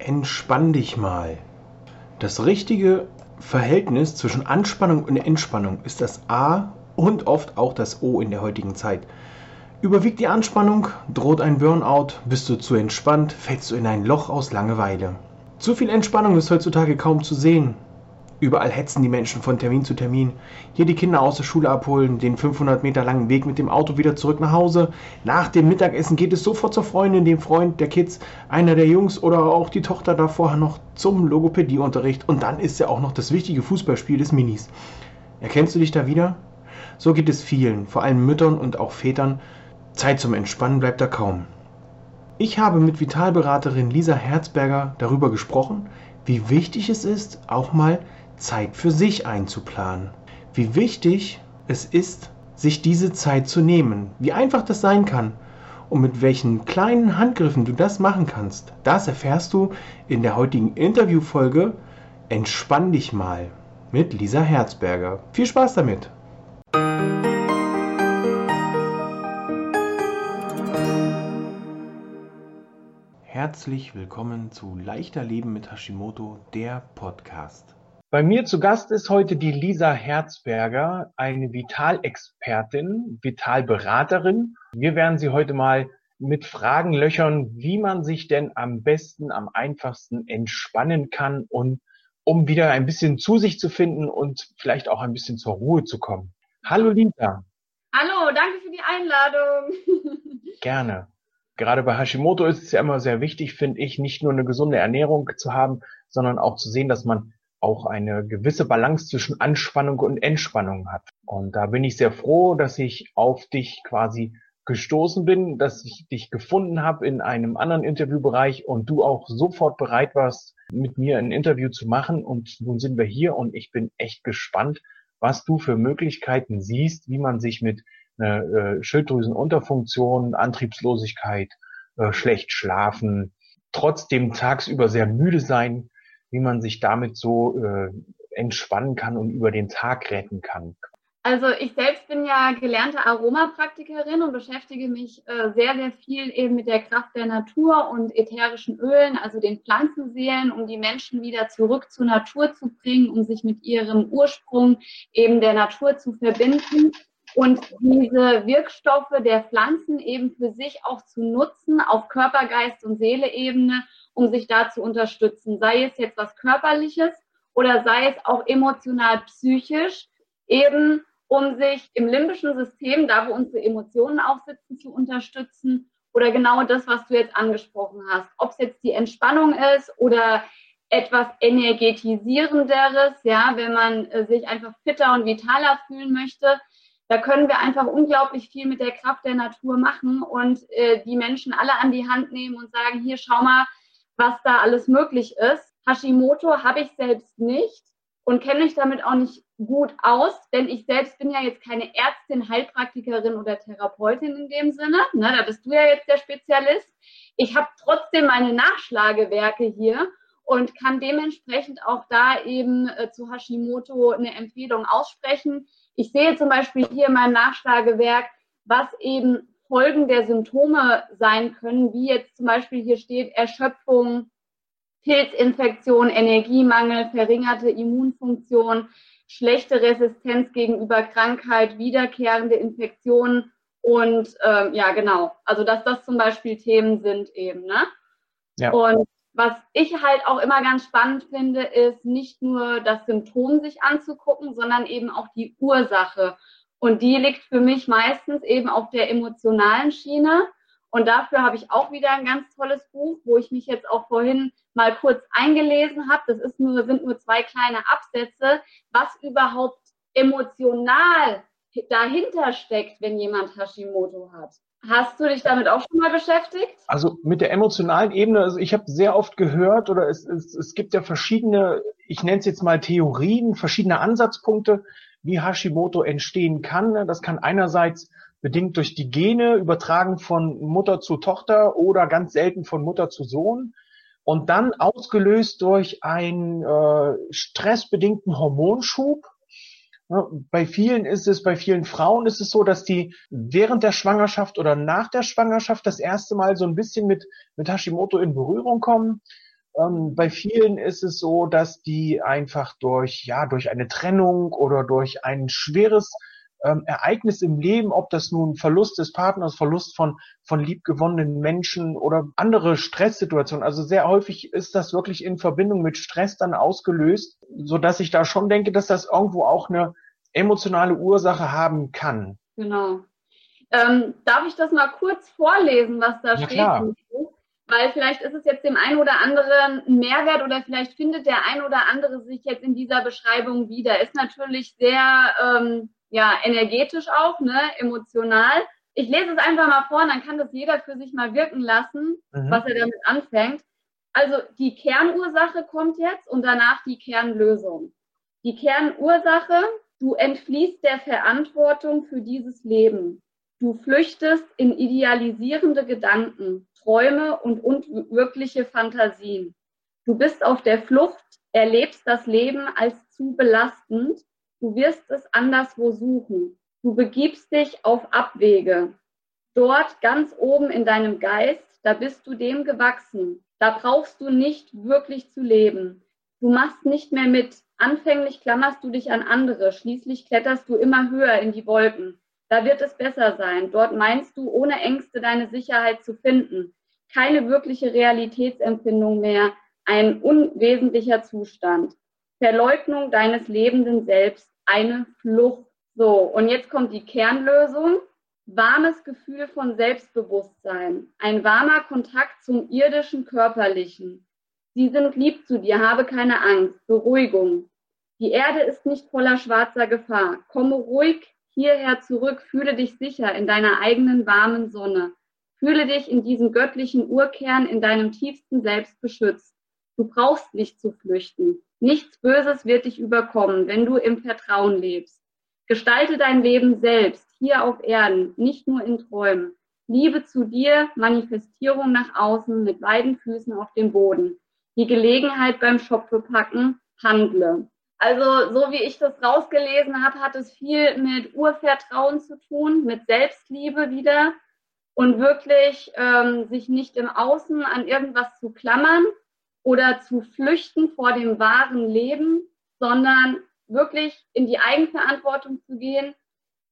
Entspann dich mal. Das richtige Verhältnis zwischen Anspannung und Entspannung ist das A und oft auch das O in der heutigen Zeit. Überwiegt die Anspannung, droht ein Burnout, bist du zu entspannt, fällst du in ein Loch aus Langeweile. Zu viel Entspannung ist heutzutage kaum zu sehen. Überall hetzen die Menschen von Termin zu Termin. Hier die Kinder aus der Schule abholen, den 500 Meter langen Weg mit dem Auto wieder zurück nach Hause. Nach dem Mittagessen geht es sofort zur Freundin, dem Freund der Kids, einer der Jungs oder auch die Tochter da vorher noch zum Logopädieunterricht. Und dann ist ja auch noch das wichtige Fußballspiel des Minis. Erkennst du dich da wieder? So geht es vielen, vor allem Müttern und auch Vätern. Zeit zum Entspannen bleibt da kaum. Ich habe mit Vitalberaterin Lisa Herzberger darüber gesprochen, wie wichtig es ist, auch mal Zeit für sich einzuplanen. Wie wichtig es ist, sich diese Zeit zu nehmen. Wie einfach das sein kann und mit welchen kleinen Handgriffen du das machen kannst, das erfährst du in der heutigen Interviewfolge Entspann dich mal mit Lisa Herzberger. Viel Spaß damit! Herzlich willkommen zu Leichter Leben mit Hashimoto, der Podcast. Bei mir zu Gast ist heute die Lisa Herzberger, eine Vitalexpertin, Vitalberaterin. Wir werden sie heute mal mit Fragen löchern, wie man sich denn am besten, am einfachsten entspannen kann und um wieder ein bisschen zu sich zu finden und vielleicht auch ein bisschen zur Ruhe zu kommen. Hallo Lisa. Hallo, danke für die Einladung. Gerne. Gerade bei Hashimoto ist es ja immer sehr wichtig, finde ich, nicht nur eine gesunde Ernährung zu haben, sondern auch zu sehen, dass man auch eine gewisse Balance zwischen Anspannung und Entspannung hat. Und da bin ich sehr froh, dass ich auf dich quasi gestoßen bin, dass ich dich gefunden habe in einem anderen Interviewbereich und du auch sofort bereit warst, mit mir ein Interview zu machen. Und nun sind wir hier und ich bin echt gespannt, was du für Möglichkeiten siehst, wie man sich mit einer äh, Schilddrüsenunterfunktion, Antriebslosigkeit, äh, schlecht schlafen, trotzdem tagsüber sehr müde sein, wie man sich damit so äh, entspannen kann und über den Tag retten kann. Also ich selbst bin ja gelernte Aromapraktikerin und beschäftige mich äh, sehr, sehr viel eben mit der Kraft der Natur und ätherischen Ölen, also den Pflanzenseelen, um die Menschen wieder zurück zur Natur zu bringen, um sich mit ihrem Ursprung eben der Natur zu verbinden und diese Wirkstoffe der Pflanzen eben für sich auch zu nutzen auf Körper, Geist und Seele-Ebene um sich da zu unterstützen, sei es jetzt was Körperliches oder sei es auch emotional psychisch, eben um sich im limbischen System, da wo unsere Emotionen auch sitzen, zu unterstützen oder genau das, was du jetzt angesprochen hast. Ob es jetzt die Entspannung ist oder etwas energetisierenderes, ja, wenn man äh, sich einfach fitter und vitaler fühlen möchte, da können wir einfach unglaublich viel mit der Kraft der Natur machen und äh, die Menschen alle an die Hand nehmen und sagen, hier schau mal, was da alles möglich ist. Hashimoto habe ich selbst nicht und kenne mich damit auch nicht gut aus, denn ich selbst bin ja jetzt keine Ärztin, Heilpraktikerin oder Therapeutin in dem Sinne. Ne, da bist du ja jetzt der Spezialist. Ich habe trotzdem meine Nachschlagewerke hier und kann dementsprechend auch da eben äh, zu Hashimoto eine Empfehlung aussprechen. Ich sehe zum Beispiel hier in meinem Nachschlagewerk, was eben Folgen der Symptome sein können, wie jetzt zum Beispiel hier steht Erschöpfung, Pilzinfektion, Energiemangel, verringerte Immunfunktion, schlechte Resistenz gegenüber Krankheit, wiederkehrende Infektionen und äh, ja genau, also dass das zum Beispiel Themen sind eben, ne? Ja. Und was ich halt auch immer ganz spannend finde, ist nicht nur das Symptom sich anzugucken, sondern eben auch die Ursache. Und die liegt für mich meistens eben auf der emotionalen Schiene. Und dafür habe ich auch wieder ein ganz tolles Buch, wo ich mich jetzt auch vorhin mal kurz eingelesen habe. Das ist nur, sind nur zwei kleine Absätze, was überhaupt emotional dahinter steckt, wenn jemand Hashimoto hat. Hast du dich damit auch schon mal beschäftigt? Also mit der emotionalen Ebene, also ich habe sehr oft gehört oder es, es, es gibt ja verschiedene, ich nenne es jetzt mal Theorien, verschiedene Ansatzpunkte, wie Hashimoto entstehen kann. Das kann einerseits bedingt durch die Gene übertragen von Mutter zu Tochter oder ganz selten von Mutter zu Sohn und dann ausgelöst durch einen äh, stressbedingten Hormonschub. Bei vielen ist es, bei vielen Frauen ist es so, dass die während der Schwangerschaft oder nach der Schwangerschaft das erste Mal so ein bisschen mit, mit Hashimoto in Berührung kommen. Ähm, bei vielen ist es so, dass die einfach durch, ja, durch eine Trennung oder durch ein schweres ähm, Ereignis im Leben, ob das nun Verlust des Partners, Verlust von, von liebgewonnenen Menschen oder andere Stresssituationen. Also sehr häufig ist das wirklich in Verbindung mit Stress dann ausgelöst, so dass ich da schon denke, dass das irgendwo auch eine emotionale Ursache haben kann. Genau. Ähm, darf ich das mal kurz vorlesen, was da ja, steht? Klar. Weil vielleicht ist es jetzt dem einen oder anderen ein Mehrwert oder vielleicht findet der ein oder andere sich jetzt in dieser Beschreibung wieder. Ist natürlich sehr ähm, ja, energetisch auch, ne, emotional. Ich lese es einfach mal vor, und dann kann das jeder für sich mal wirken lassen, mhm. was er damit anfängt. Also die Kernursache kommt jetzt und danach die Kernlösung. Die Kernursache, du entfliehst der Verantwortung für dieses Leben. Du flüchtest in idealisierende Gedanken, Träume und unwirkliche Fantasien. Du bist auf der Flucht, erlebst das Leben als zu belastend. Du wirst es anderswo suchen. Du begibst dich auf Abwege. Dort ganz oben in deinem Geist, da bist du dem gewachsen. Da brauchst du nicht wirklich zu leben. Du machst nicht mehr mit. Anfänglich klammerst du dich an andere. Schließlich kletterst du immer höher in die Wolken. Da wird es besser sein. Dort meinst du ohne Ängste deine Sicherheit zu finden. Keine wirkliche Realitätsempfindung mehr, ein unwesentlicher Zustand. Verleugnung deines lebenden Selbst, eine Flucht. So, und jetzt kommt die Kernlösung. Warmes Gefühl von Selbstbewusstsein, ein warmer Kontakt zum irdischen Körperlichen. Sie sind lieb zu dir, habe keine Angst, Beruhigung. Die Erde ist nicht voller schwarzer Gefahr. Komme ruhig hierher zurück, fühle dich sicher in deiner eigenen warmen Sonne. Fühle dich in diesem göttlichen Urkern in deinem tiefsten Selbst beschützt. Du brauchst nicht zu flüchten. Nichts Böses wird dich überkommen, wenn du im Vertrauen lebst. Gestalte dein Leben selbst, hier auf Erden, nicht nur in Träumen. Liebe zu dir, Manifestierung nach außen, mit beiden Füßen auf dem Boden. Die Gelegenheit beim Schopfe packen, handle. Also so wie ich das rausgelesen habe, hat es viel mit Urvertrauen zu tun, mit Selbstliebe wieder und wirklich ähm, sich nicht im Außen an irgendwas zu klammern oder zu flüchten vor dem wahren Leben, sondern wirklich in die Eigenverantwortung zu gehen,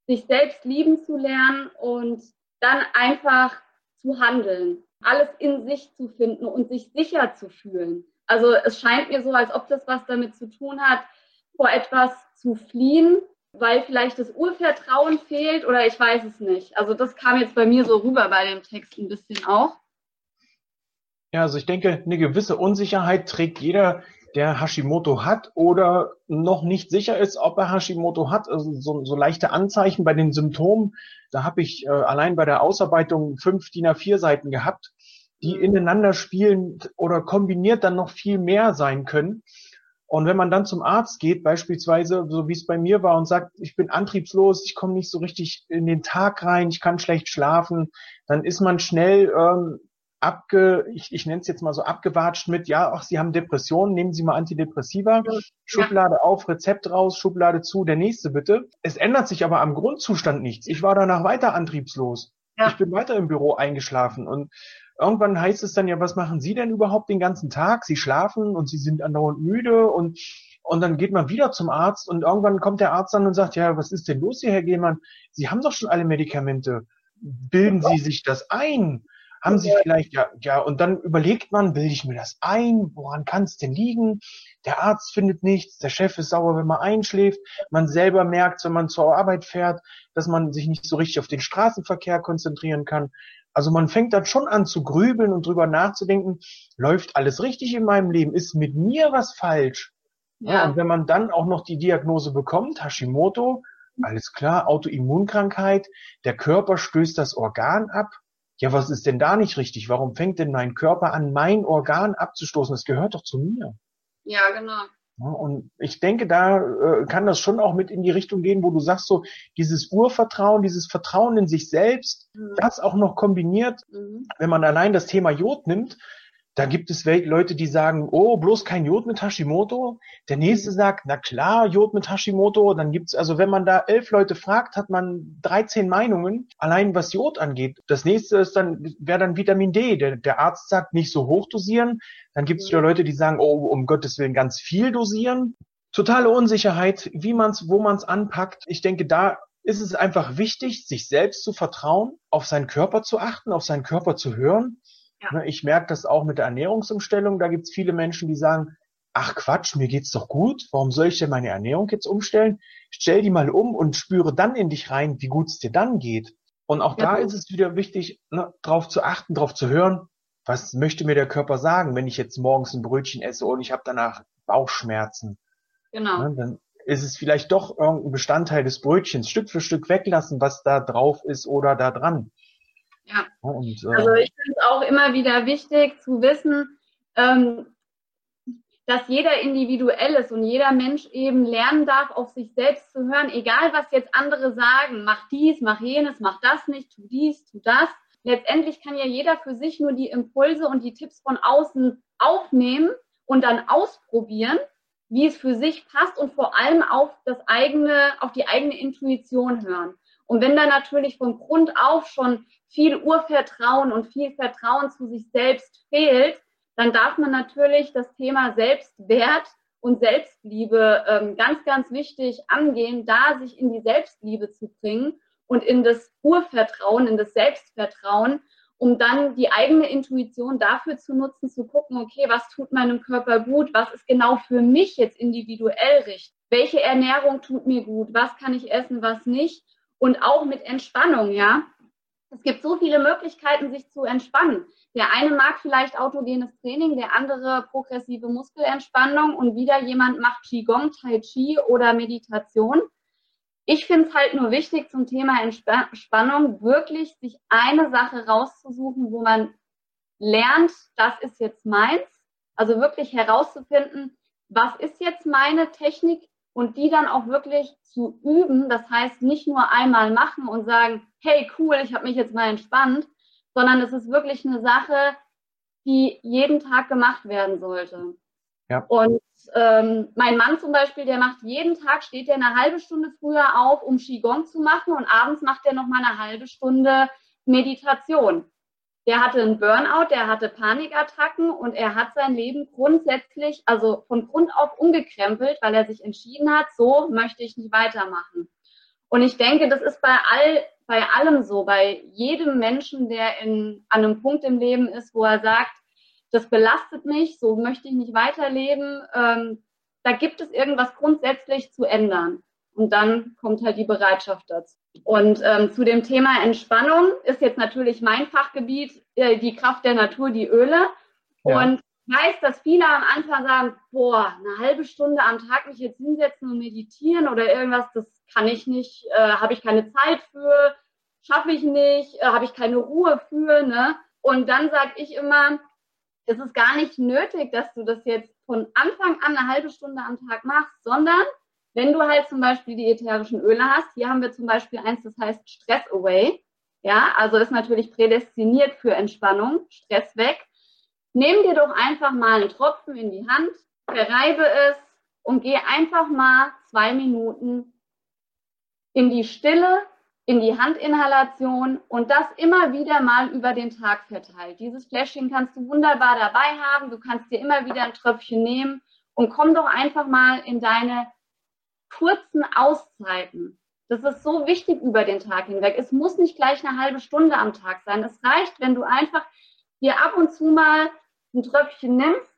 sich selbst lieben zu lernen und dann einfach zu handeln, alles in sich zu finden und sich sicher zu fühlen. Also es scheint mir so, als ob das was damit zu tun hat, vor etwas zu fliehen, weil vielleicht das Urvertrauen fehlt oder ich weiß es nicht. Also das kam jetzt bei mir so rüber bei dem Text ein bisschen auch. Ja, also ich denke, eine gewisse Unsicherheit trägt jeder, der Hashimoto hat oder noch nicht sicher ist, ob er Hashimoto hat. Also so, so leichte Anzeichen bei den Symptomen. Da habe ich äh, allein bei der Ausarbeitung fünf DIN A4 Seiten gehabt, die ineinander spielen oder kombiniert dann noch viel mehr sein können. Und wenn man dann zum Arzt geht, beispielsweise, so wie es bei mir war, und sagt, ich bin antriebslos, ich komme nicht so richtig in den Tag rein, ich kann schlecht schlafen, dann ist man schnell ähm, abge, ich, ich nenne es jetzt mal so abgewatscht mit, ja, ach, Sie haben Depressionen, nehmen Sie mal Antidepressiva, ja. Schublade auf, Rezept raus, Schublade zu, der nächste bitte. Es ändert sich aber am Grundzustand nichts. Ich war danach weiter antriebslos. Ja. Ich bin weiter im Büro eingeschlafen und irgendwann heißt es dann ja, was machen Sie denn überhaupt den ganzen Tag? Sie schlafen und Sie sind andauernd müde und und dann geht man wieder zum Arzt und irgendwann kommt der Arzt dann und sagt, ja, was ist denn los hier, Herr Gehmann? Sie haben doch schon alle Medikamente. Bilden Sie sich das ein? Haben Sie vielleicht, ja, ja, und dann überlegt man, bilde ich mir das ein? Woran kann es denn liegen? Der Arzt findet nichts, der Chef ist sauer, wenn man einschläft. Man selber merkt, wenn man zur Arbeit fährt, dass man sich nicht so richtig auf den Straßenverkehr konzentrieren kann. Also man fängt dann schon an zu grübeln und drüber nachzudenken, läuft alles richtig in meinem Leben? Ist mit mir was falsch? Ja. ja und wenn man dann auch noch die Diagnose bekommt, Hashimoto, alles klar, Autoimmunkrankheit, der Körper stößt das Organ ab. Ja, was ist denn da nicht richtig? Warum fängt denn mein Körper an, mein Organ abzustoßen? Das gehört doch zu mir. Ja, genau. Und ich denke, da äh, kann das schon auch mit in die Richtung gehen, wo du sagst, so dieses Urvertrauen, dieses Vertrauen in sich selbst, mhm. das auch noch kombiniert, mhm. wenn man allein das Thema Jod nimmt, Da gibt es Leute, die sagen, oh, bloß kein Jod mit Hashimoto. Der nächste sagt, na klar, Jod mit Hashimoto. Dann gibt's also, wenn man da elf Leute fragt, hat man 13 Meinungen, allein was Jod angeht. Das nächste ist dann, wäre dann Vitamin D. Der, der Arzt sagt, nicht so hoch dosieren. Dann gibt's wieder Leute, die sagen, oh, um Gottes Willen ganz viel dosieren. Totale Unsicherheit, wie man's, wo man's anpackt. Ich denke, da ist es einfach wichtig, sich selbst zu vertrauen, auf seinen Körper zu achten, auf seinen Körper zu hören ja. Ne, ich merke das auch mit der Ernährungsumstellung. Da gibt es viele Menschen, die sagen, ach Quatsch, mir geht's doch gut. Warum soll ich denn meine Ernährung jetzt umstellen? Stell die mal um und spüre dann in dich rein, wie gut es dir dann geht. Und auch ja. da ist es wieder wichtig, ne, darauf zu achten, darauf zu hören, was möchte mir der Körper sagen, wenn ich jetzt morgens ein Brötchen esse und ich habe danach Bauchschmerzen. Genau. Ne, dann ist es vielleicht doch irgendein Bestandteil des Brötchens, Stück für Stück weglassen, was da drauf ist oder da dran. Ja. Und, äh, also ich finde es auch immer wieder wichtig zu wissen, ähm, dass jeder individuell ist und jeder Mensch eben lernen darf, auf sich selbst zu hören, egal was jetzt andere sagen, mach dies, mach jenes, mach das nicht, tu dies, tu das. Letztendlich kann ja jeder für sich nur die Impulse und die Tipps von außen aufnehmen und dann ausprobieren, wie es für sich passt und vor allem auf das eigene, auf die eigene Intuition hören. Und wenn da natürlich von Grund auf schon viel Urvertrauen und viel Vertrauen zu sich selbst fehlt, dann darf man natürlich das Thema Selbstwert und Selbstliebe ähm, ganz, ganz wichtig angehen, da sich in die Selbstliebe zu bringen und in das Urvertrauen, in das Selbstvertrauen, um dann die eigene Intuition dafür zu nutzen, zu gucken, okay, was tut meinem Körper gut, was ist genau für mich jetzt individuell richtig, welche Ernährung tut mir gut, was kann ich essen, was nicht? Und auch mit Entspannung, ja. Es gibt so viele Möglichkeiten, sich zu entspannen. Der eine mag vielleicht autogenes Training, der andere progressive Muskelentspannung und wieder jemand macht Qigong, Tai Chi oder Meditation. Ich finde es halt nur wichtig zum Thema Entspannung, wirklich sich eine Sache rauszusuchen, wo man lernt, das ist jetzt meins. Also wirklich herauszufinden, was ist jetzt meine Technik, und die dann auch wirklich zu üben. Das heißt, nicht nur einmal machen und sagen, hey, cool, ich habe mich jetzt mal entspannt, sondern es ist wirklich eine Sache, die jeden Tag gemacht werden sollte. Ja. Und ähm, mein Mann zum Beispiel, der macht jeden Tag, steht er eine halbe Stunde früher auf, um Qigong zu machen und abends macht er noch mal eine halbe Stunde Meditation der hatte einen Burnout, der hatte Panikattacken und er hat sein Leben grundsätzlich, also von Grund auf umgekrempelt, weil er sich entschieden hat, so möchte ich nicht weitermachen. Und ich denke, das ist bei all, bei allem so, bei jedem Menschen, der in, an einem Punkt im Leben ist, wo er sagt, das belastet mich, so möchte ich nicht weiterleben, ähm, da gibt es irgendwas grundsätzlich zu ändern. Und dann kommt halt die Bereitschaft dazu. Und ähm, zu dem Thema Entspannung ist jetzt natürlich mein Fachgebiet äh, die Kraft der Natur, die Öle. Ja. Und ich weiß, dass viele am Anfang sagen, boah, eine halbe Stunde am Tag mich jetzt hinsetzen und meditieren oder irgendwas, das kann ich nicht, äh, habe ich keine Zeit für, schaffe ich nicht, äh, habe ich keine Ruhe für. Ne? Und dann sage ich immer, es ist gar nicht nötig, dass du das jetzt von Anfang an eine halbe Stunde am Tag machst, sondern wenn du halt zum Beispiel die ätherischen Öle hast, hier haben wir zum Beispiel eins, das heißt Stress Away. Ja, also ist natürlich prädestiniert für Entspannung, Stress weg. Nimm dir doch einfach mal einen Tropfen in die Hand, verreibe es und geh einfach mal zwei Minuten in die Stille, in die Handinhalation und das immer wieder mal über den Tag verteilt. Dieses Fläschchen kannst du wunderbar dabei haben. Du kannst dir immer wieder ein Tröpfchen nehmen und komm doch einfach mal in deine kurzen Auszeiten. Das ist so wichtig über den Tag hinweg. Es muss nicht gleich eine halbe Stunde am Tag sein. Es reicht, wenn du einfach dir ab und zu mal ein Tröpfchen nimmst,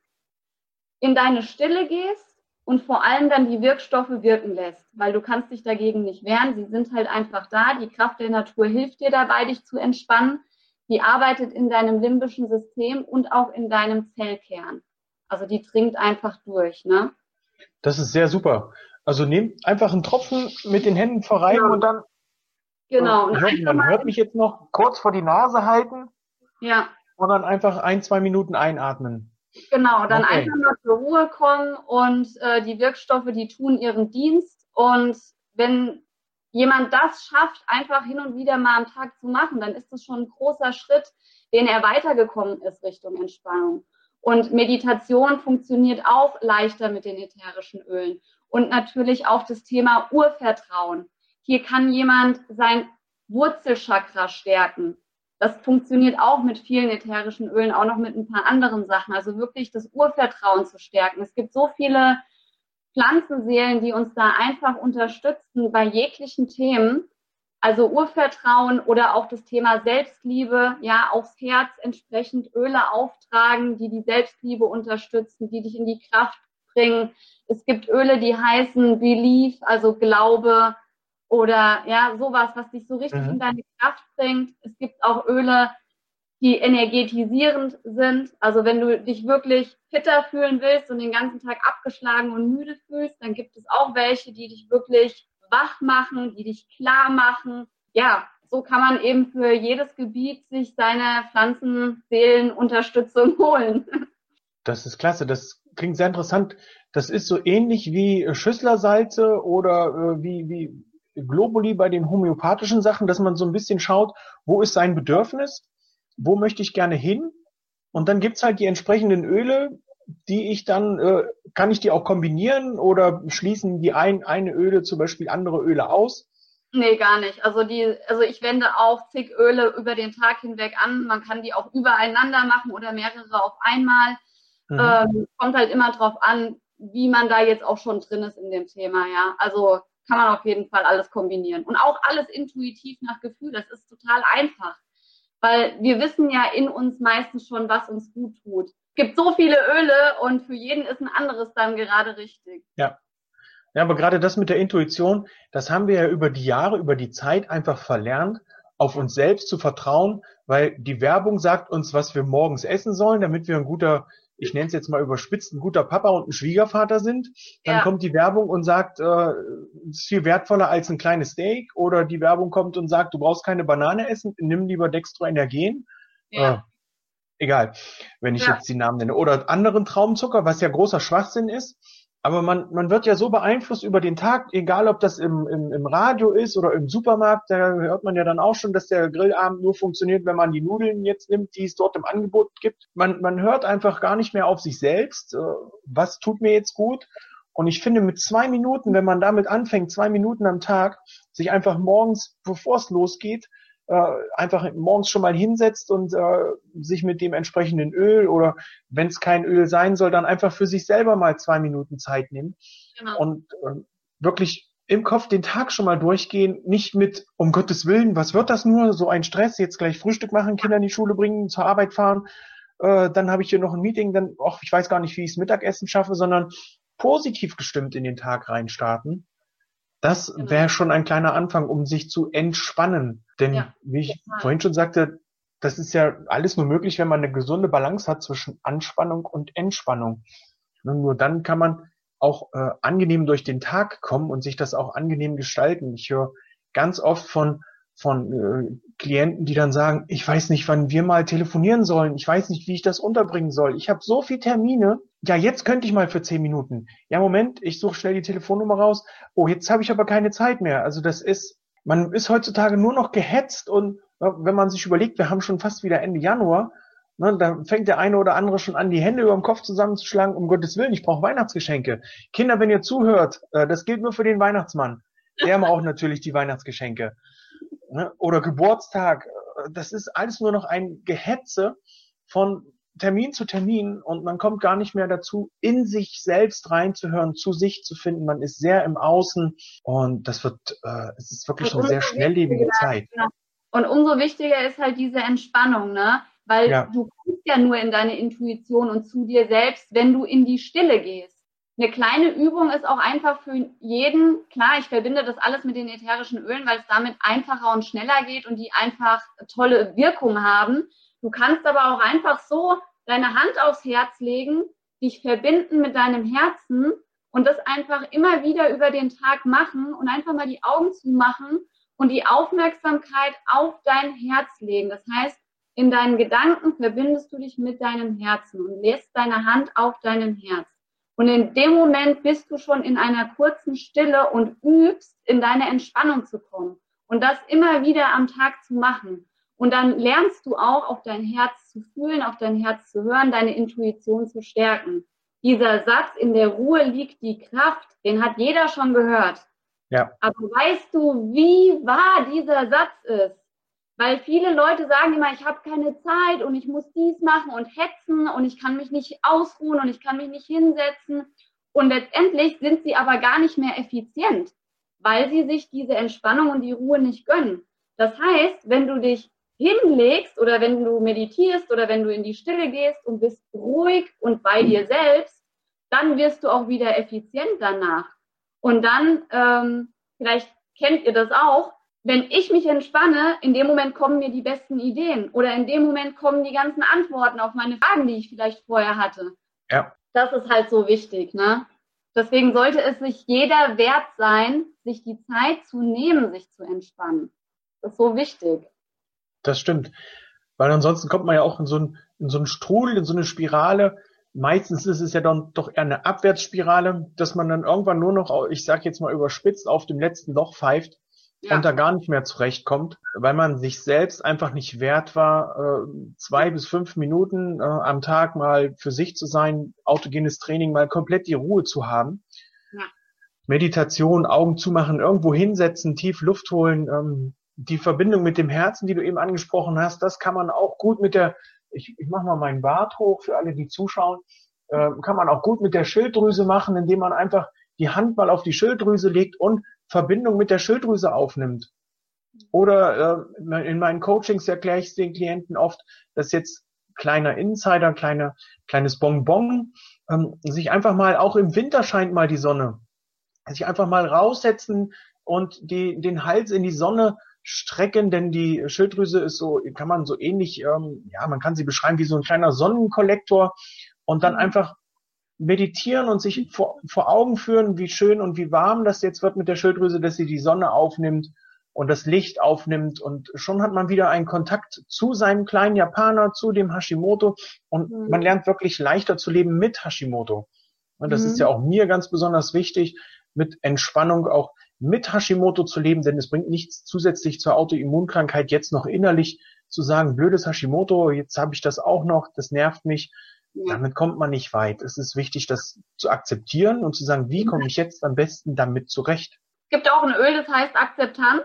in deine Stille gehst und vor allem dann die Wirkstoffe wirken lässt, weil du kannst dich dagegen nicht wehren. Sie sind halt einfach da. Die Kraft der Natur hilft dir dabei, dich zu entspannen. Die arbeitet in deinem limbischen System und auch in deinem Zellkern. Also die dringt einfach durch. Ne? Das ist sehr super. Also nehmt einfach einen Tropfen mit den Händen verreiben genau. und dann. Genau. Und hört, man hört mich jetzt noch kurz vor die Nase halten. Ja. Und dann einfach ein, zwei Minuten einatmen. Genau, dann okay. einfach mal zur Ruhe kommen und äh, die Wirkstoffe, die tun ihren Dienst. Und wenn jemand das schafft, einfach hin und wieder mal am Tag zu machen, dann ist das schon ein großer Schritt, den er weitergekommen ist Richtung Entspannung. Und Meditation funktioniert auch leichter mit den ätherischen Ölen. Und natürlich auch das Thema Urvertrauen. Hier kann jemand sein Wurzelchakra stärken. Das funktioniert auch mit vielen ätherischen Ölen, auch noch mit ein paar anderen Sachen. Also wirklich das Urvertrauen zu stärken. Es gibt so viele Pflanzenseelen, die uns da einfach unterstützen bei jeglichen Themen. Also Urvertrauen oder auch das Thema Selbstliebe, ja, aufs Herz entsprechend Öle auftragen, die die Selbstliebe unterstützen, die dich in die Kraft bringen. Es gibt Öle, die heißen Belief, also Glaube oder ja, sowas, was dich so richtig mhm. in deine Kraft bringt. Es gibt auch Öle, die energetisierend sind. Also wenn du dich wirklich fitter fühlen willst und den ganzen Tag abgeschlagen und müde fühlst, dann gibt es auch welche, die dich wirklich wach machen, die dich klar machen. Ja, so kann man eben für jedes Gebiet sich seine Pflanzenseelenunterstützung holen. Das ist klasse. Das klingt sehr interessant. Das ist so ähnlich wie Schüsslersalze oder äh, wie, wie Globuli bei den homöopathischen Sachen, dass man so ein bisschen schaut, wo ist sein Bedürfnis wo möchte ich gerne hin? Und dann gibt's halt die entsprechenden Öle, die ich dann, äh, kann ich die auch kombinieren oder schließen die ein, eine Öle zum Beispiel andere Öle aus? Nee, gar nicht. Also die, also ich wende auch zig Öle über den Tag hinweg an. Man kann die auch übereinander machen oder mehrere auf einmal. Mhm. Ähm, kommt halt immer drauf an, wie man da jetzt auch schon drin ist in dem Thema, ja. Also kann man auf jeden Fall alles kombinieren. Und auch alles intuitiv nach Gefühl. Das ist total einfach weil wir wissen ja in uns meistens schon, was uns gut tut. Es gibt so viele Öle und für jeden ist ein anderes dann gerade richtig. Ja. Ja, aber gerade das mit der Intuition, das haben wir ja über die Jahre, über die Zeit einfach verlernt, auf uns selbst zu vertrauen, weil die Werbung sagt uns, was wir morgens essen sollen, damit wir ein guter ich nenne es jetzt mal überspitzt, ein guter Papa und ein Schwiegervater sind, dann ja. kommt die Werbung und sagt, äh, ist viel wertvoller als ein kleines Steak. Oder die Werbung kommt und sagt, du brauchst keine Banane essen, nimm lieber Dextroenergen. Ja. Äh, egal, wenn ich ja. jetzt die Namen nenne. Oder anderen Traumzucker, was ja großer Schwachsinn ist. Aber man, man wird ja so beeinflusst über den Tag, egal ob das im, im, im Radio ist oder im Supermarkt, da hört man ja dann auch schon, dass der Grillabend nur funktioniert, wenn man die Nudeln jetzt nimmt, die es dort im Angebot gibt. Man, man hört einfach gar nicht mehr auf sich selbst, äh, was tut mir jetzt gut. Und ich finde, mit zwei Minuten, wenn man damit anfängt, zwei Minuten am Tag, sich einfach morgens, bevor es losgeht, äh, einfach morgens schon mal hinsetzt und äh, sich mit dem entsprechenden Öl oder wenn es kein Öl sein soll, dann einfach für sich selber mal zwei Minuten Zeit nimmt. Genau. und äh, wirklich im Kopf den Tag schon mal durchgehen, nicht mit, um Gottes Willen, was wird das nur, so ein Stress, jetzt gleich Frühstück machen, Kinder in die Schule bringen, zur Arbeit fahren, äh, dann habe ich hier noch ein Meeting, dann, ach, ich weiß gar nicht, wie ich Mittagessen schaffe, sondern positiv gestimmt in den Tag reinstarten das genau. wäre schon ein kleiner Anfang, um sich zu entspannen. Denn ja, wie ich total. vorhin schon sagte, das ist ja alles nur möglich, wenn man eine gesunde Balance hat zwischen Anspannung und Entspannung. Und nur dann kann man auch äh, angenehm durch den Tag kommen und sich das auch angenehm gestalten. Ich höre ganz oft von von äh, Klienten, die dann sagen, ich weiß nicht, wann wir mal telefonieren sollen, ich weiß nicht, wie ich das unterbringen soll. Ich habe so viele Termine. Ja, jetzt könnte ich mal für zehn Minuten. Ja, Moment, ich suche schnell die Telefonnummer raus. Oh, jetzt habe ich aber keine Zeit mehr. Also das ist, man ist heutzutage nur noch gehetzt und wenn man sich überlegt, wir haben schon fast wieder Ende Januar, ne, da fängt der eine oder andere schon an, die Hände über dem Kopf zusammenzuschlagen, um Gottes Willen, ich brauche Weihnachtsgeschenke. Kinder, wenn ihr zuhört, äh, das gilt nur für den Weihnachtsmann. Der auch natürlich die Weihnachtsgeschenke ne? oder Geburtstag. Das ist alles nur noch ein Gehetze von Termin zu Termin und man kommt gar nicht mehr dazu, in sich selbst reinzuhören, zu sich zu finden. Man ist sehr im Außen und das wird, äh, es ist wirklich eine sehr schnelllebige Zeit. Und umso wichtiger ist halt diese Entspannung, ne? Weil ja. du kommst ja nur in deine Intuition und zu dir selbst, wenn du in die Stille gehst. Eine kleine Übung ist auch einfach für jeden, klar, ich verbinde das alles mit den ätherischen Ölen, weil es damit einfacher und schneller geht und die einfach tolle Wirkung haben. Du kannst aber auch einfach so deine Hand aufs Herz legen, dich verbinden mit deinem Herzen und das einfach immer wieder über den Tag machen und einfach mal die Augen zumachen und die Aufmerksamkeit auf dein Herz legen. Das heißt, in deinen Gedanken verbindest du dich mit deinem Herzen und lässt deine Hand auf deinem Herz. Und in dem Moment bist du schon in einer kurzen Stille und übst, in deine Entspannung zu kommen. Und das immer wieder am Tag zu machen. Und dann lernst du auch, auf dein Herz zu fühlen, auf dein Herz zu hören, deine Intuition zu stärken. Dieser Satz, in der Ruhe liegt die Kraft, den hat jeder schon gehört. Ja. Aber weißt du, wie wahr dieser Satz ist? Weil viele Leute sagen immer, ich habe keine Zeit und ich muss dies machen und hetzen und ich kann mich nicht ausruhen und ich kann mich nicht hinsetzen. Und letztendlich sind sie aber gar nicht mehr effizient, weil sie sich diese Entspannung und die Ruhe nicht gönnen. Das heißt, wenn du dich hinlegst oder wenn du meditierst oder wenn du in die Stille gehst und bist ruhig und bei dir selbst, dann wirst du auch wieder effizient danach. Und dann, ähm, vielleicht kennt ihr das auch, wenn ich mich entspanne, in dem Moment kommen mir die besten Ideen oder in dem Moment kommen die ganzen Antworten auf meine Fragen, die ich vielleicht vorher hatte. Ja. Das ist halt so wichtig, ne? Deswegen sollte es sich jeder wert sein, sich die Zeit zu nehmen, sich zu entspannen. Das ist so wichtig. Das stimmt. Weil ansonsten kommt man ja auch in so einen, in so einen Strudel, in so eine Spirale. Meistens ist es ja dann doch eher eine Abwärtsspirale, dass man dann irgendwann nur noch, ich sag jetzt mal überspitzt, auf dem letzten Loch pfeift ja. und da gar nicht mehr zurechtkommt, weil man sich selbst einfach nicht wert war, äh, zwei bis fünf Minuten äh, am Tag mal für sich zu sein, autogenes Training, mal komplett die Ruhe zu haben. Ja. Meditation, Augen zumachen, irgendwo hinsetzen, tief Luft holen, ähm, die Verbindung mit dem Herzen, die du eben angesprochen hast, das kann man auch gut mit der, ich, ich mache mal meinen Bart hoch für alle, die zuschauen, äh, kann man auch gut mit der Schilddrüse machen, indem man einfach die Hand mal auf die Schilddrüse legt und Verbindung mit der Schilddrüse aufnimmt. Oder äh, in meinen Coachings erkläre ich den Klienten oft, dass jetzt kleiner Insider, kleine, kleines Bonbon, ähm, sich einfach mal, auch im Winter scheint mal die Sonne, sich einfach mal raussetzen und die, den Hals in die Sonne strecken, denn die Schilddrüse ist so, kann man so ähnlich, ähm, ja, man kann sie beschreiben wie so ein kleiner Sonnenkollektor und dann mhm. einfach meditieren und sich vor, vor Augen führen, wie schön und wie warm das jetzt wird mit der Schilddrüse, dass sie die Sonne aufnimmt und das Licht aufnimmt und schon hat man wieder einen Kontakt zu seinem kleinen Japaner, zu dem Hashimoto und mhm. man lernt wirklich leichter zu leben mit Hashimoto. Und das mhm. ist ja auch mir ganz besonders wichtig, mit Entspannung auch mit Hashimoto zu leben, denn es bringt nichts zusätzlich zur Autoimmunkrankheit jetzt noch innerlich zu sagen, blödes Hashimoto, jetzt habe ich das auch noch, das nervt mich, damit kommt man nicht weit. Es ist wichtig, das zu akzeptieren und zu sagen, wie komme ich jetzt am besten damit zurecht? Es gibt auch ein Öl, das heißt Akzeptanz.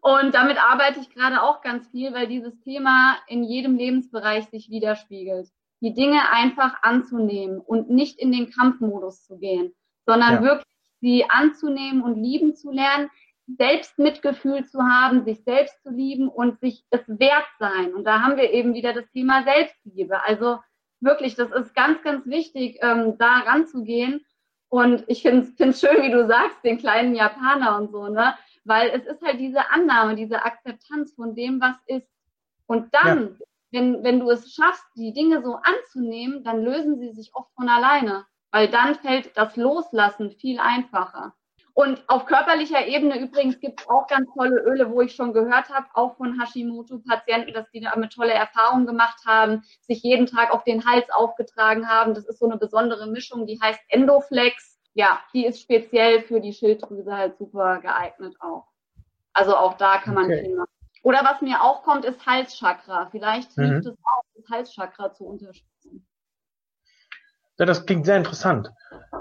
Und damit arbeite ich gerade auch ganz viel, weil dieses Thema in jedem Lebensbereich sich widerspiegelt. Die Dinge einfach anzunehmen und nicht in den Kampfmodus zu gehen, sondern ja. wirklich sie anzunehmen und lieben zu lernen, selbst Mitgefühl zu haben, sich selbst zu lieben und sich es wert sein. Und da haben wir eben wieder das Thema Selbstliebe. Also wirklich, das ist ganz, ganz wichtig, ähm, da ranzugehen. Und ich finde es schön, wie du sagst, den kleinen Japaner und so, ne? Weil es ist halt diese Annahme, diese Akzeptanz von dem, was ist. Und dann, ja. wenn, wenn du es schaffst, die Dinge so anzunehmen, dann lösen sie sich oft von alleine. Weil dann fällt das Loslassen viel einfacher. Und auf körperlicher Ebene übrigens gibt es auch ganz tolle Öle, wo ich schon gehört habe, auch von Hashimoto-Patienten, dass die damit tolle Erfahrungen gemacht haben, sich jeden Tag auf den Hals aufgetragen haben. Das ist so eine besondere Mischung, die heißt Endoflex. Ja, die ist speziell für die Schilddrüse halt super geeignet auch. Also auch da kann man okay. viel machen. Oder was mir auch kommt, ist Halschakra. Vielleicht mhm. hilft es auch, das Halschakra zu unterstützen. Ja, das klingt sehr interessant.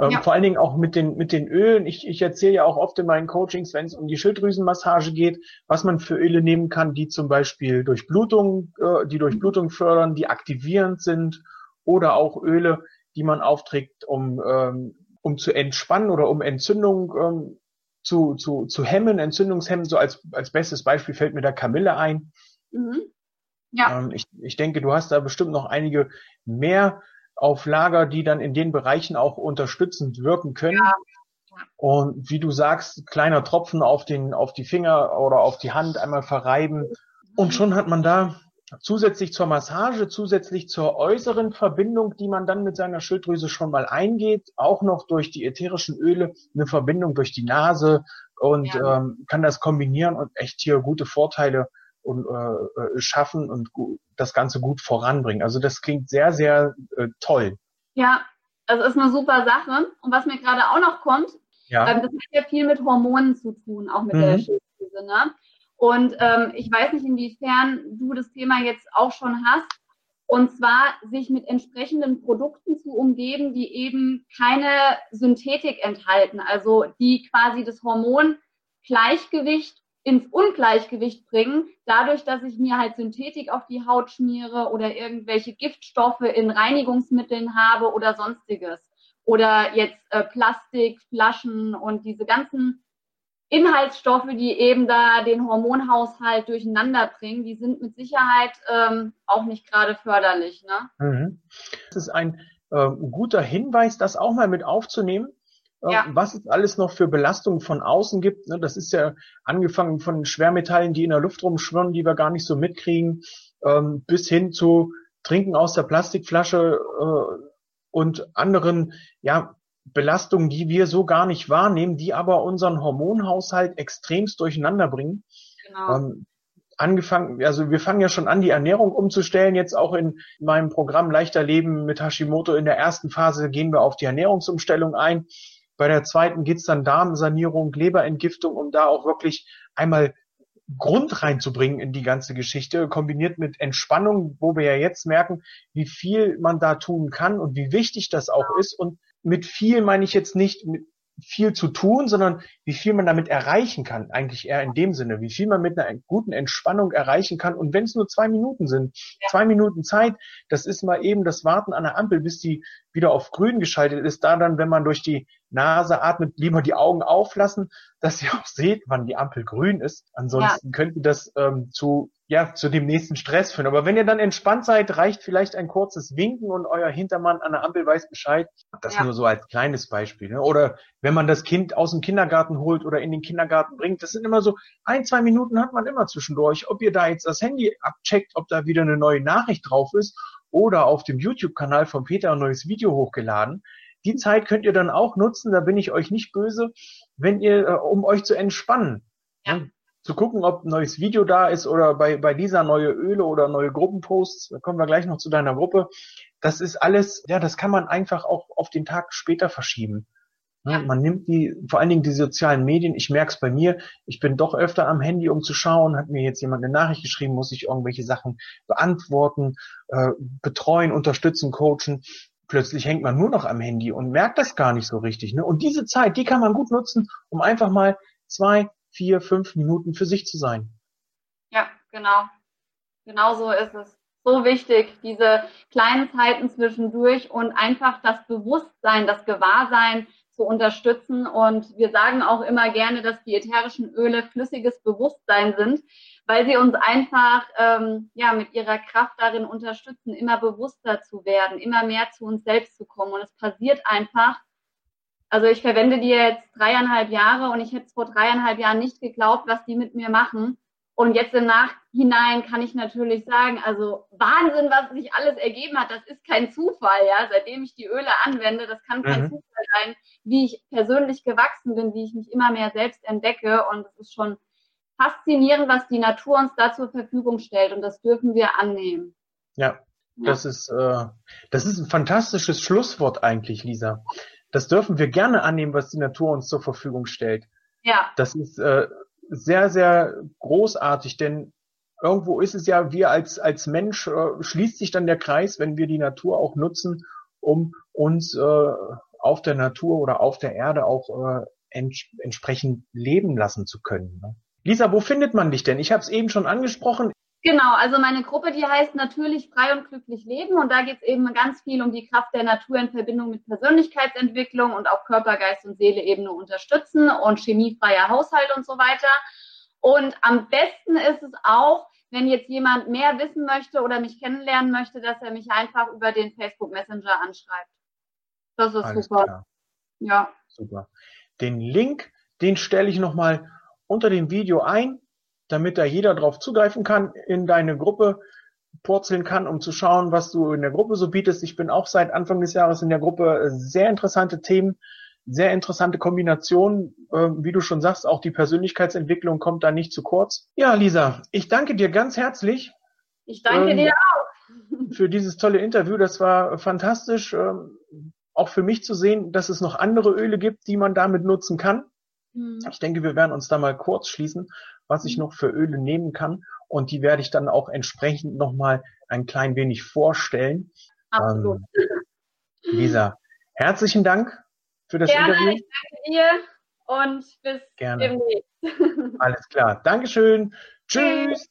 Ähm, ja. Vor allen Dingen auch mit den, mit den Ölen. Ich, ich erzähle ja auch oft in meinen Coachings, wenn es um die Schilddrüsenmassage geht, was man für Öle nehmen kann, die zum Beispiel Durchblutung, äh, die Durchblutung fördern, die aktivierend sind oder auch Öle, die man aufträgt, um, ähm, um zu entspannen oder um Entzündung ähm, zu, zu, zu hemmen, Entzündungshemmen. So als, als bestes Beispiel fällt mir da Kamille ein. Mhm. Ja. Ähm, ich, ich denke, du hast da bestimmt noch einige mehr auf Lager, die dann in den Bereichen auch unterstützend wirken können. Ja. Und wie du sagst, kleiner Tropfen auf den, auf die Finger oder auf die Hand einmal verreiben. Und schon hat man da zusätzlich zur Massage, zusätzlich zur äußeren Verbindung, die man dann mit seiner Schilddrüse schon mal eingeht, auch noch durch die ätherischen Öle eine Verbindung durch die Nase und ja. ähm, kann das kombinieren und echt hier gute Vorteile und, äh, äh, schaffen und das Ganze gut voranbringen. Also das klingt sehr, sehr äh, toll. Ja, also ist eine super Sache. Und was mir gerade auch noch kommt, ja. ähm, das hat ja viel mit Hormonen zu tun, auch mit mhm. der Schilddrüse. Ne? Und ähm, ich weiß nicht, inwiefern du das Thema jetzt auch schon hast. Und zwar sich mit entsprechenden Produkten zu umgeben, die eben keine Synthetik enthalten, also die quasi das Hormongleichgewicht ins Ungleichgewicht bringen, dadurch, dass ich mir halt Synthetik auf die Haut schmiere oder irgendwelche Giftstoffe in Reinigungsmitteln habe oder sonstiges. Oder jetzt äh, Plastik, Flaschen und diese ganzen Inhaltsstoffe, die eben da den Hormonhaushalt durcheinander bringen, die sind mit Sicherheit ähm, auch nicht gerade förderlich. Ne? Mhm. Das ist ein äh, guter Hinweis, das auch mal mit aufzunehmen ja. was es alles noch für Belastungen von außen gibt. Ne? Das ist ja angefangen von Schwermetallen, die in der Luft rumschwirren, die wir gar nicht so mitkriegen, ähm, bis hin zu Trinken aus der Plastikflasche äh, und anderen ja, Belastungen, die wir so gar nicht wahrnehmen, die aber unseren Hormonhaushalt extremst durcheinander bringen. Genau. Ähm, angefangen, also wir fangen ja schon an, die Ernährung umzustellen. Jetzt auch in meinem Programm Leichter Leben mit Hashimoto in der ersten Phase gehen wir auf die Ernährungsumstellung ein. Bei der zweiten geht's dann Darmsanierung, Leberentgiftung, um da auch wirklich einmal Grund reinzubringen in die ganze Geschichte, kombiniert mit Entspannung, wo wir ja jetzt merken, wie viel man da tun kann und wie wichtig das auch ist. Und mit viel meine ich jetzt nicht mit viel zu tun, sondern wie viel man damit erreichen kann, eigentlich eher in dem Sinne, wie viel man mit einer guten Entspannung erreichen kann. Und wenn es nur zwei Minuten sind, ja. zwei Minuten Zeit, das ist mal eben das Warten an der Ampel, bis die wieder auf grün geschaltet ist, da dann, wenn man durch die Nase atmet, lieber die Augen auflassen, dass ihr auch seht, wann die Ampel grün ist. Ansonsten ja. könnte das ähm, zu ja, zu dem nächsten Stress führen. Aber wenn ihr dann entspannt seid, reicht vielleicht ein kurzes Winken und euer Hintermann an der Ampel weiß Bescheid. Das ja. nur so als kleines Beispiel. Ne? Oder wenn man das Kind aus dem Kindergarten holt oder in den Kindergarten bringt, das sind immer so ein, zwei Minuten hat man immer zwischendurch. Ob ihr da jetzt das Handy abcheckt, ob da wieder eine neue Nachricht drauf ist oder auf dem YouTube-Kanal von Peter ein neues Video hochgeladen. Die Zeit könnt ihr dann auch nutzen, da bin ich euch nicht böse, wenn ihr, äh, um euch zu entspannen. Ja. Zu gucken, ob ein neues Video da ist oder bei, bei dieser neue Öle oder neue Gruppenposts, da kommen wir gleich noch zu deiner Gruppe. Das ist alles, ja, das kann man einfach auch auf den Tag später verschieben. Ja. Man nimmt die, vor allen Dingen die sozialen Medien, ich merke es bei mir, ich bin doch öfter am Handy, um zu schauen, hat mir jetzt jemand eine Nachricht geschrieben, muss ich irgendwelche Sachen beantworten, äh, betreuen, unterstützen, coachen plötzlich hängt man nur noch am Handy und merkt das gar nicht so richtig. Ne? Und diese Zeit, die kann man gut nutzen, um einfach mal zwei, vier, fünf Minuten für sich zu sein. Ja, genau. Genau so ist es. So wichtig, diese kleinen Zeiten zwischendurch und einfach das Bewusstsein, das Gewahrsein zu unterstützen. Und wir sagen auch immer gerne, dass die ätherischen Öle flüssiges Bewusstsein sind weil sie uns einfach ähm, ja mit ihrer Kraft darin unterstützen, immer bewusster zu werden, immer mehr zu uns selbst zu kommen. Und es passiert einfach. Also ich verwende die jetzt dreieinhalb Jahre und ich hätte vor dreieinhalb Jahren nicht geglaubt, was die mit mir machen. Und jetzt im Nachhinein kann ich natürlich sagen, also Wahnsinn, was sich alles ergeben hat. Das ist kein Zufall, ja. Seitdem ich die Öle anwende, das kann kein mhm. Zufall sein, wie ich persönlich gewachsen bin, wie ich mich immer mehr selbst entdecke. Und es ist schon faszinierend, was die Natur uns da zur Verfügung stellt und das dürfen wir annehmen. Ja, ja. das ist äh, das ist ein fantastisches Schlusswort eigentlich, Lisa. Das dürfen wir gerne annehmen, was die Natur uns zur Verfügung stellt. Ja. Das ist äh, sehr sehr großartig, denn irgendwo ist es ja, wir als als Mensch äh, schließt sich dann der Kreis, wenn wir die Natur auch nutzen, um uns äh, auf der Natur oder auf der Erde auch äh, ents entsprechend leben lassen zu können. Ne? Lisa, wo findet man dich denn? Ich habe es eben schon angesprochen. Genau, also meine Gruppe, die heißt natürlich frei und glücklich leben und da geht es eben ganz viel um die Kraft der Natur in Verbindung mit Persönlichkeitsentwicklung und auch Körper, Geist und Seele eben nur unterstützen und chemiefreier Haushalt und so weiter. Und am besten ist es auch, wenn jetzt jemand mehr wissen möchte oder mich kennenlernen möchte, dass er mich einfach über den Facebook Messenger anschreibt. Das ist Alles super. Klar. Ja. Super. Den Link, den stelle ich nochmal unter dem Video ein, damit da jeder drauf zugreifen kann, in deine Gruppe purzeln kann, um zu schauen, was du in der Gruppe so bietest. Ich bin auch seit Anfang des Jahres in der Gruppe. Sehr interessante Themen, sehr interessante Kombinationen. Ähm, wie du schon sagst, auch die Persönlichkeitsentwicklung kommt da nicht zu kurz. Ja, Lisa, ich danke dir ganz herzlich. Ich danke ähm, dir auch. Für dieses tolle Interview. Das war fantastisch. Ähm, auch für mich zu sehen, dass es noch andere Öle gibt, die man damit nutzen kann. Mhm. Ich denke, wir werden uns da mal kurz schließen, was ich noch für Öle nehmen kann. Und die werde ich dann auch entsprechend nochmal ein klein wenig vorstellen. Absolut. Ähm, Lisa, herzlichen Dank für das Gerne, Interview. ich danke dir und bis Gerne. demnächst. Alles klar. Dankeschön. Tschüss.